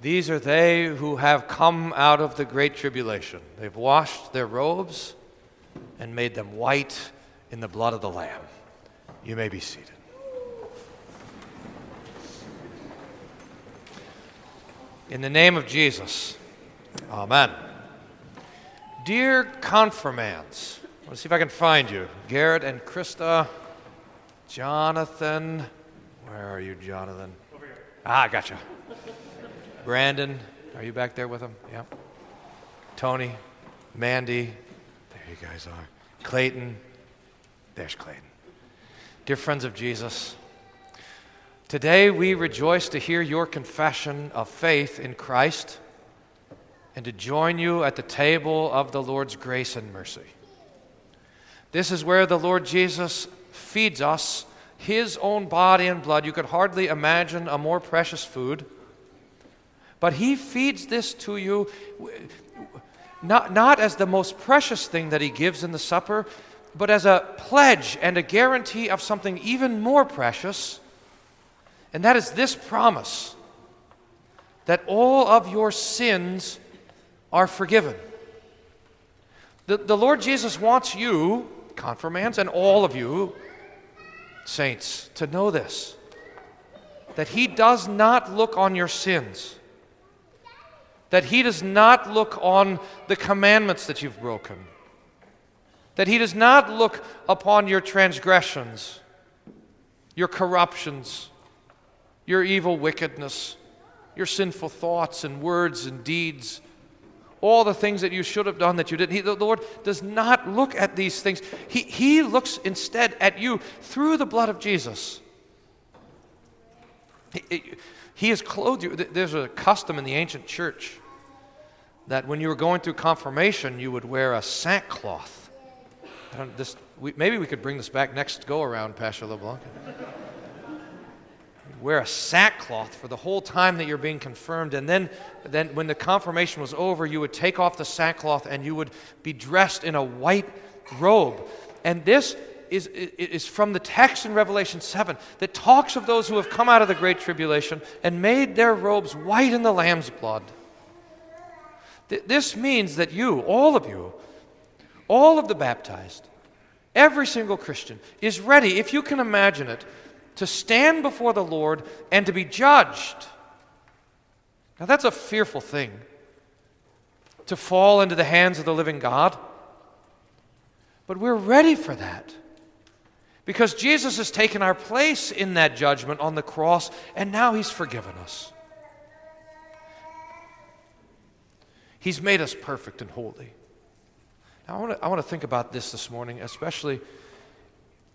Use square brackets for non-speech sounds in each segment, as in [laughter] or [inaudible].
These are they who have come out of the great tribulation. They've washed their robes and made them white in the blood of the Lamb. You may be seated. In the name of Jesus, Amen. Dear confirmands, I want to see if I can find you. Garrett and Krista, Jonathan. Where are you, Jonathan? Over here. Ah, I gotcha. Brandon, are you back there with him? Yep. Tony, Mandy, there you guys are. Clayton, there's Clayton. Dear friends of Jesus, today we rejoice to hear your confession of faith in Christ and to join you at the table of the Lord's grace and mercy. This is where the Lord Jesus feeds us his own body and blood. You could hardly imagine a more precious food. But he feeds this to you not, not as the most precious thing that he gives in the supper, but as a pledge and a guarantee of something even more precious. And that is this promise that all of your sins are forgiven. The, the Lord Jesus wants you, confirmands, and all of you, saints, to know this that He does not look on your sins, that He does not look on the commandments that you've broken, that He does not look upon your transgressions, your corruptions, your evil wickedness, your sinful thoughts and words and deeds all the things that you should have done that you didn't. He, the Lord does not look at these things. He, he looks instead at you through the blood of Jesus. He, he has clothed you. There's a custom in the ancient church that when you were going through confirmation, you would wear a sackcloth. This, we, maybe we could bring this back next go around, Pastor LeBlanc wear a sackcloth for the whole time that you're being confirmed. And then, then when the confirmation was over, you would take off the sackcloth and you would be dressed in a white robe. And this is, is from the text in Revelation 7 that talks of those who have come out of the great tribulation and made their robes white in the Lamb's blood. This means that you, all of you, all of the baptized, every single Christian, is ready, if you can imagine it, to stand before the Lord and to be judged. Now, that's a fearful thing to fall into the hands of the living God. But we're ready for that because Jesus has taken our place in that judgment on the cross, and now He's forgiven us. He's made us perfect and holy. Now, I want to, I think about this this morning, especially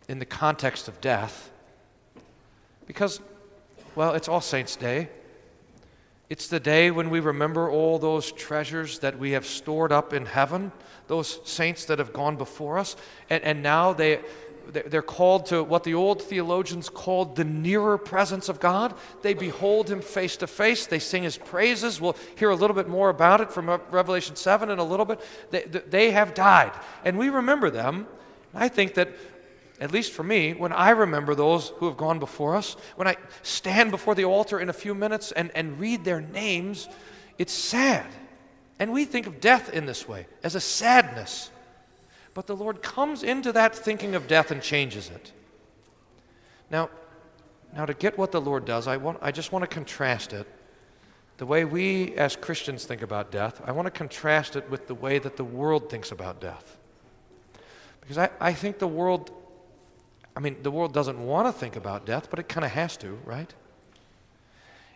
in the context of death. Because, well, it's All Saints' Day. It's the day when we remember all those treasures that we have stored up in heaven, those saints that have gone before us. And, and now they, they're called to what the old theologians called the nearer presence of God. They behold Him face to face. They sing His praises. We'll hear a little bit more about it from Revelation 7 in a little bit. They, they have died. And we remember them. I think that at least for me, when I remember those who have gone before us, when I stand before the altar in a few minutes and, and read their names, it's sad. And we think of death in this way, as a sadness. But the Lord comes into that thinking of death and changes it. Now, now to get what the Lord does, I, want, I just want to contrast it. The way we as Christians think about death, I want to contrast it with the way that the world thinks about death. Because I, I think the world I mean, the world doesn't want to think about death, but it kind of has to, right?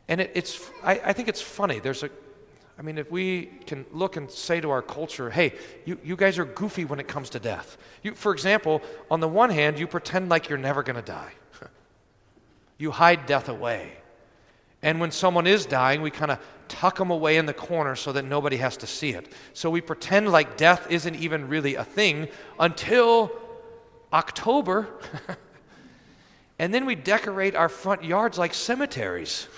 And it, it's, I, I, think it's funny. There's a, I mean, if we can look and say to our culture, hey, you, you guys are goofy when it comes to death. You, for example, on the one hand, you pretend like you're never going to die, [laughs] you hide death away. And when someone is dying, we kind of tuck them away in the corner so that nobody has to see it. So we pretend like death isn't even really a thing until October, [laughs] and then we decorate our front yards like cemeteries. [laughs]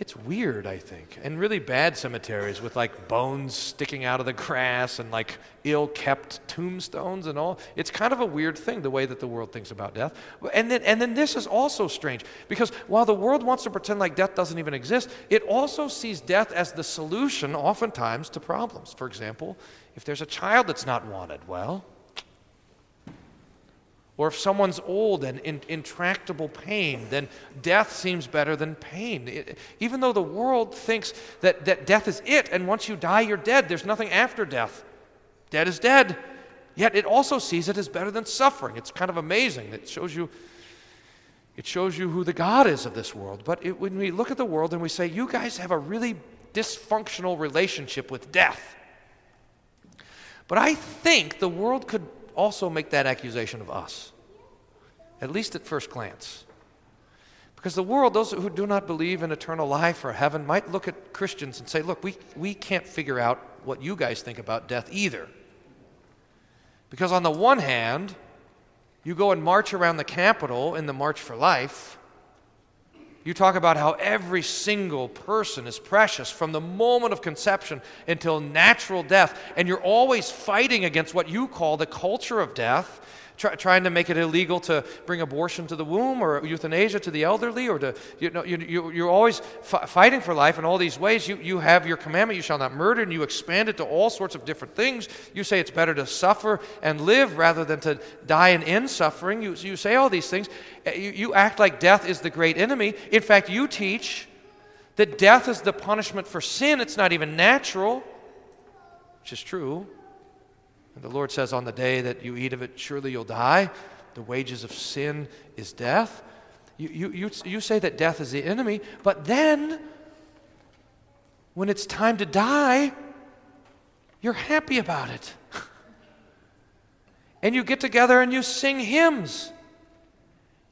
it's weird, I think, and really bad cemeteries with like bones sticking out of the grass and like ill kept tombstones and all. It's kind of a weird thing, the way that the world thinks about death. And then, and then this is also strange because while the world wants to pretend like death doesn't even exist, it also sees death as the solution, oftentimes, to problems. For example, if there's a child that's not wanted, well, or if someone's old and in intractable pain, then death seems better than pain. It, even though the world thinks that, that death is it, and once you die, you're dead, there's nothing after death. Dead is dead. Yet it also sees it as better than suffering. It's kind of amazing. It shows you, it shows you who the God is of this world. But it, when we look at the world and we say, you guys have a really dysfunctional relationship with death. But I think the world could also make that accusation of us, at least at first glance. Because the world, those who do not believe in eternal life or heaven, might look at Christians and say, look, we, we can't figure out what you guys think about death either. Because on the one hand, you go and march around the Capitol in the March for Life, you talk about how every single person is precious from the moment of conception until natural death, and you're always fighting against what you call the culture of death try, trying to make it illegal to bring abortion to the womb or euthanasia to the elderly or to, you know, you, you, you're always f- fighting for life in all these ways. You, you have your commandment, you shall not murder, and you expand it to all sorts of different things. You say it's better to suffer and live rather than to die and end suffering. You, you say all these things. Eh, you, you act like death is the great enemy. In fact, you teach that death is the punishment for sin. It's not even natural, which is true. And the Lord says, On the day that you eat of it, surely you'll die. The wages of sin is death. You, you, you, you say that death is the enemy, but then, when it's time to die, you're happy about it. [laughs] and you get together and you sing hymns.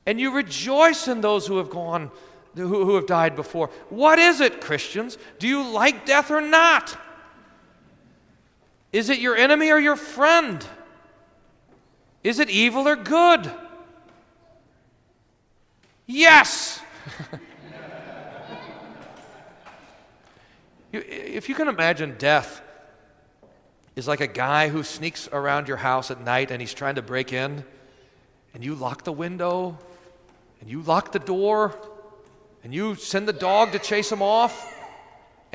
And you rejoice in those who have gone, who, who have died before. What is it, Christians? Do you like death or not? Is it your enemy or your friend? Is it evil or good? Yes. [laughs] if you can imagine death is like a guy who sneaks around your house at night and he's trying to break in, and you lock the window, and you lock the door, and you send the dog to chase him off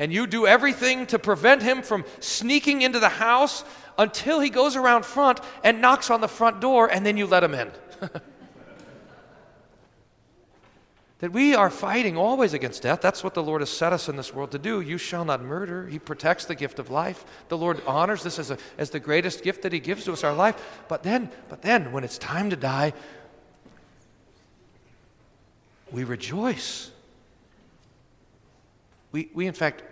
and you do everything to prevent him from sneaking into the house until he goes around front and knocks on the front door, and then you let him in. [laughs] that we are fighting always against death. That's what the Lord has set us in this world to do. You shall not murder. He protects the gift of life. The Lord honors this as, a, as the greatest gift that He gives to us, our life. But then, but then, when it's time to die, we rejoice. We, we in fact,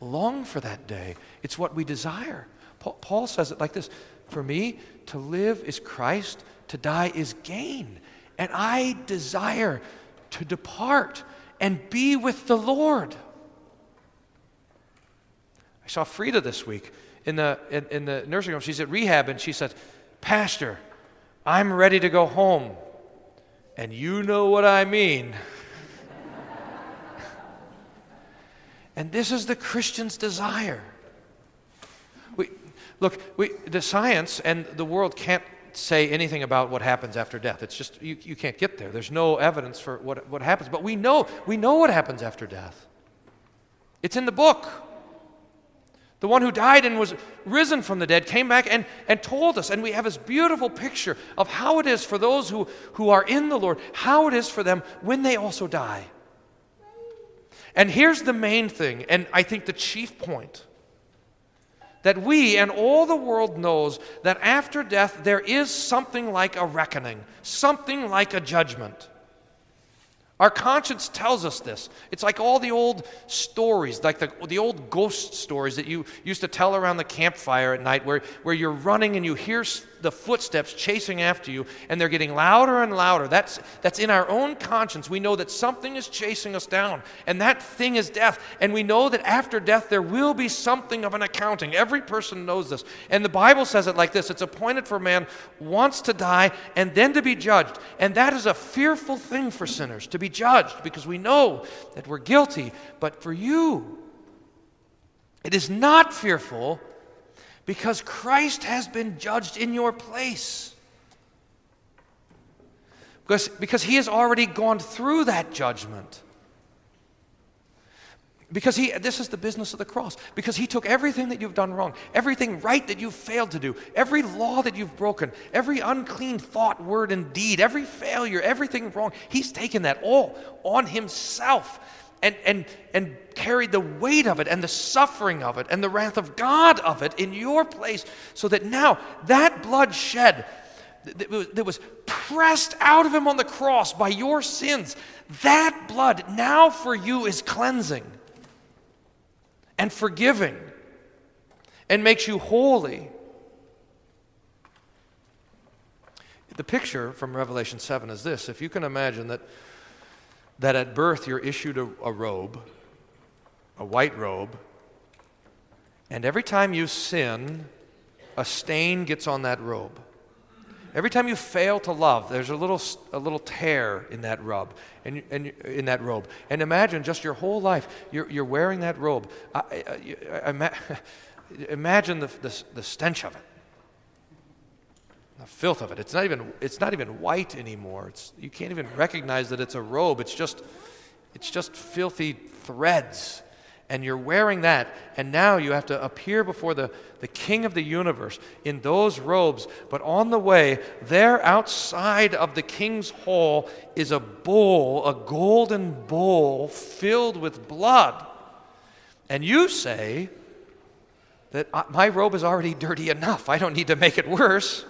long for that day. It's what we desire. Paul says it like this For me, to live is Christ, to die is gain. And I desire to depart and be with the Lord. I saw Frida this week in the, in, in the nursing home. She's at rehab and she said, Pastor, I'm ready to go home. And you know what I mean. [laughs] And this is the Christian's desire. We, look, we, the science and the world can't say anything about what happens after death. It's just, you, you can't get there. There's no evidence for what, what happens. But we know, we know what happens after death. It's in the book. The one who died and was risen from the dead came back and, and told us. And we have this beautiful picture of how it is for those who, who are in the Lord, how it is for them when they also die. And here's the main thing, and I think the chief point that we and all the world knows that after death there is something like a reckoning, something like a judgment. Our conscience tells us this. It's like all the old stories, like the, the old ghost stories that you used to tell around the campfire at night, where, where you're running and you hear the footsteps chasing after you, and they're getting louder and louder. That's, that's in our own conscience. We know that something is chasing us down, and that thing is death. And we know that after death, there will be something of an accounting. Every person knows this. And the Bible says it like this It's appointed for man once to die and then to be judged. And that is a fearful thing for sinners, to be judged because we know that we're guilty. But for you, it is not fearful because Christ has been judged in your place. Because, because he has already gone through that judgment. Because he, this is the business of the cross. Because he took everything that you've done wrong, everything right that you've failed to do, every law that you've broken, every unclean thought, word, and deed, every failure, everything wrong. He's taken that all on himself and, and, and carried the weight of it and the suffering of it and the wrath of God of it in your place so that now that blood shed that was pressed out of him on the cross by your sins, that blood now for you is cleansing and forgiving and makes you holy. The picture from Revelation 7 is this if you can imagine that, that at birth you're issued a, a robe, a white robe, and every time you sin, a stain gets on that robe. Every time you fail to love, there's a little, a little tear in that rub, and, and in that robe. And imagine just your whole life, you're, you're wearing that robe. I, I, I, [laughs] imagine the, the, the stench of it, the filth of it. It's not even, it's not even white anymore. It's, you can't even recognize that it's a robe. It's just, it's just filthy threads and you're wearing that, and now you have to appear before the, the King of the universe in those robes. But on the way, there outside of the King's hall is a bowl, a golden bowl filled with blood. And you say that my robe is already dirty enough, I don't need to make it worse.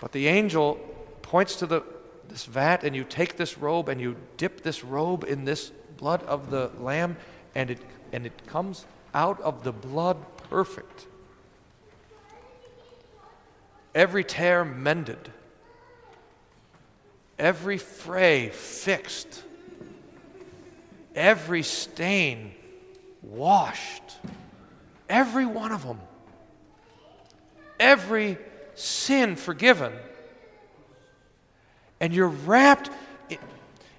But the angel points to the, this vat, and you take this robe and you dip this robe in this blood of the Lamb, and it, and it comes out of the blood perfect. Every tear mended, every fray fixed, every stain washed, every one of them, every sin forgiven. And you're wrapped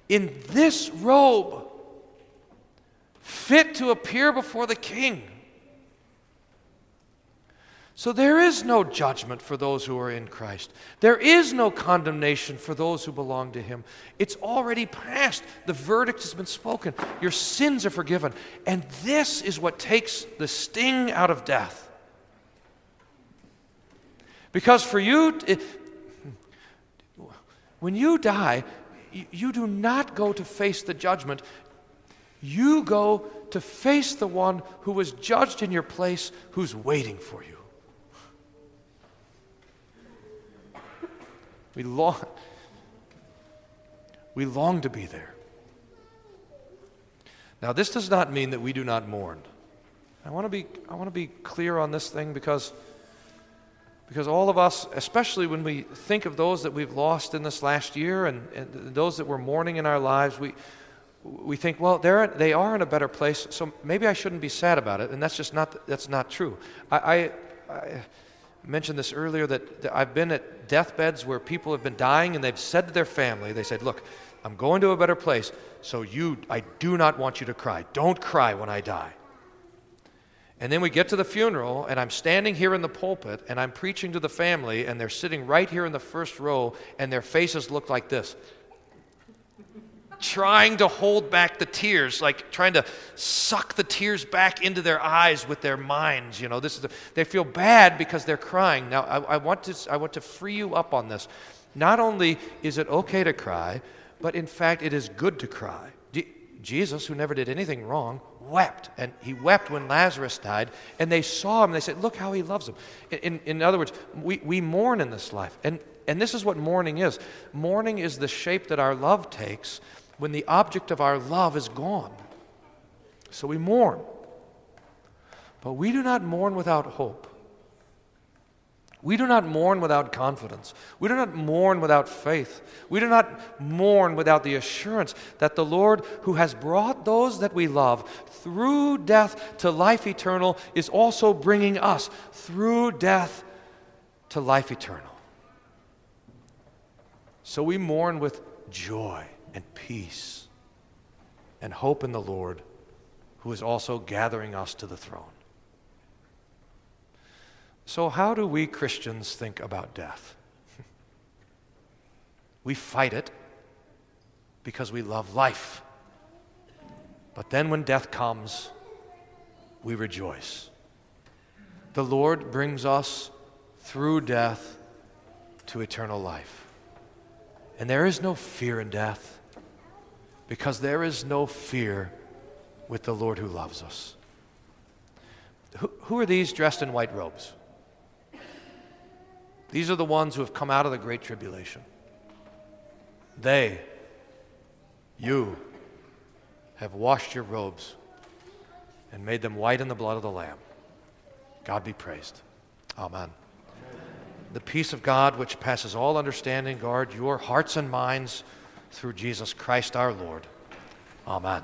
in this robe fit to appear before the king. So there is no judgment for those who are in Christ. There is no condemnation for those who belong to Him. It's already passed. The verdict has been spoken. Your sins are forgiven. And this is what takes the sting out of death. Because for you, it, when you die, you do not go to face the judgment. You go to face the one who was judged in your place, who's waiting for you. We long, we long to be there. Now, this does not mean that we do not mourn. I want to be, I want to be clear on this thing because, because all of us, especially when we think of those that we've lost in this last year and, and those that we're mourning in our lives, we, we think, well, they're, they are in a better place, so maybe I shouldn't be sad about it. And that's just not, that's not true. I, I, I mentioned this earlier that, that I've been at deathbeds where people have been dying and they've said to their family, they said, look, I'm going to a better place, so you, I do not want you to cry. Don't cry when I die. And then we get to the funeral, and I'm standing here in the pulpit, and I'm preaching to the family, and they're sitting right here in the first row, and their faces look like this trying to hold back the tears, like trying to suck the tears back into their eyes with their minds. You know, this is the, they feel bad because they're crying. Now, I, I, want to, I want to free you up on this. Not only is it okay to cry, but in fact, it is good to cry. Jesus, who never did anything wrong, wept. And he wept when Lazarus died. And they saw him and they said, Look how he loves him. In, in, other words, we, we mourn in this life. And, and this is what mourning is mourning is the shape that our love takes when the object of our love is gone. So we mourn. But we do not mourn without hope. We do not mourn without confidence. We do not mourn without faith. We do not mourn without the assurance that the Lord, who has brought those that we love through death to life eternal, is also bringing us through death to life eternal. So we mourn with joy and peace and hope in the Lord, who is also gathering us to the throne. So, how do we Christians think about death? [laughs] we fight it because we love life. But then when death comes, we rejoice. The Lord brings us through death to eternal life. And there is no fear in death because there is no fear with the Lord who loves us. Who, who are these dressed in white robes? These are the ones who have come out of the great tribulation. They, you, have washed your robes and made them white in the blood of the Lamb. God be praised. Amen. The peace of God, which passes all understanding, guard your hearts and minds through Jesus Christ our Lord. Amen.